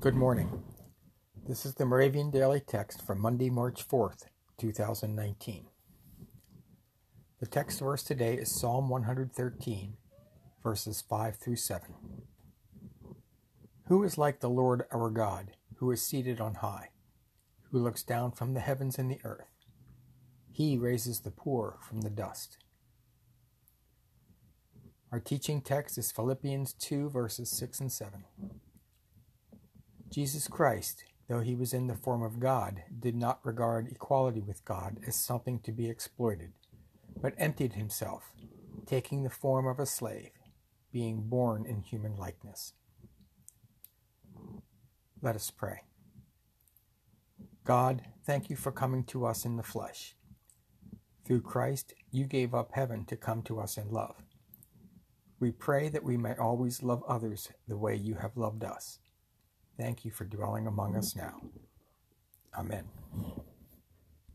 Good morning. This is the Moravian Daily Text for Monday, March 4th, 2019. The text verse today is Psalm 113, verses 5 through 7. Who is like the Lord our God, who is seated on high, who looks down from the heavens and the earth? He raises the poor from the dust. Our teaching text is Philippians 2, verses 6 and 7. Jesus Christ, though he was in the form of God, did not regard equality with God as something to be exploited, but emptied himself, taking the form of a slave, being born in human likeness. Let us pray. God, thank you for coming to us in the flesh. Through Christ, you gave up heaven to come to us in love. We pray that we may always love others the way you have loved us. Thank you for dwelling among us now. Amen.